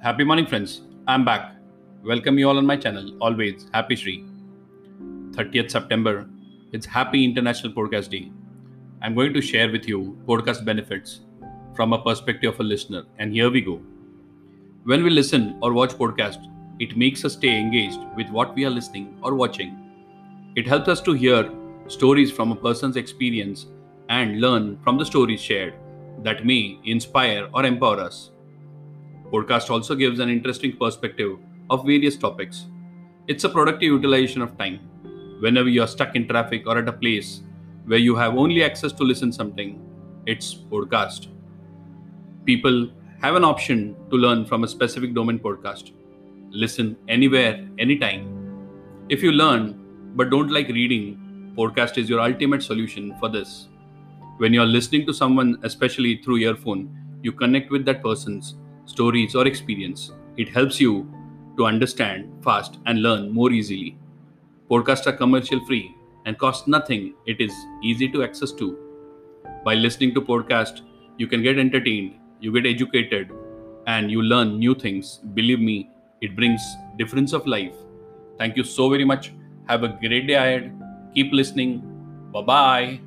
Happy morning, friends. I'm back. Welcome you all on my channel. Always happy Shri. 30th September. It's Happy International Podcast Day. I'm going to share with you podcast benefits from a perspective of a listener. And here we go. When we listen or watch podcast, it makes us stay engaged with what we are listening or watching. It helps us to hear stories from a person's experience and learn from the stories shared that may inspire or empower us. Podcast also gives an interesting perspective of various topics. It's a productive utilization of time. Whenever you are stuck in traffic or at a place where you have only access to listen something, it's podcast. People have an option to learn from a specific domain podcast. Listen anywhere, anytime. If you learn but don't like reading, podcast is your ultimate solution for this. When you are listening to someone, especially through earphone, you connect with that person's stories or experience. It helps you to understand fast and learn more easily. Podcasts are commercial free and cost nothing. It is easy to access to. By listening to podcast, you can get entertained, you get educated, and you learn new things. Believe me, it brings difference of life. Thank you so very much. Have a great day ahead. Keep listening. Bye bye.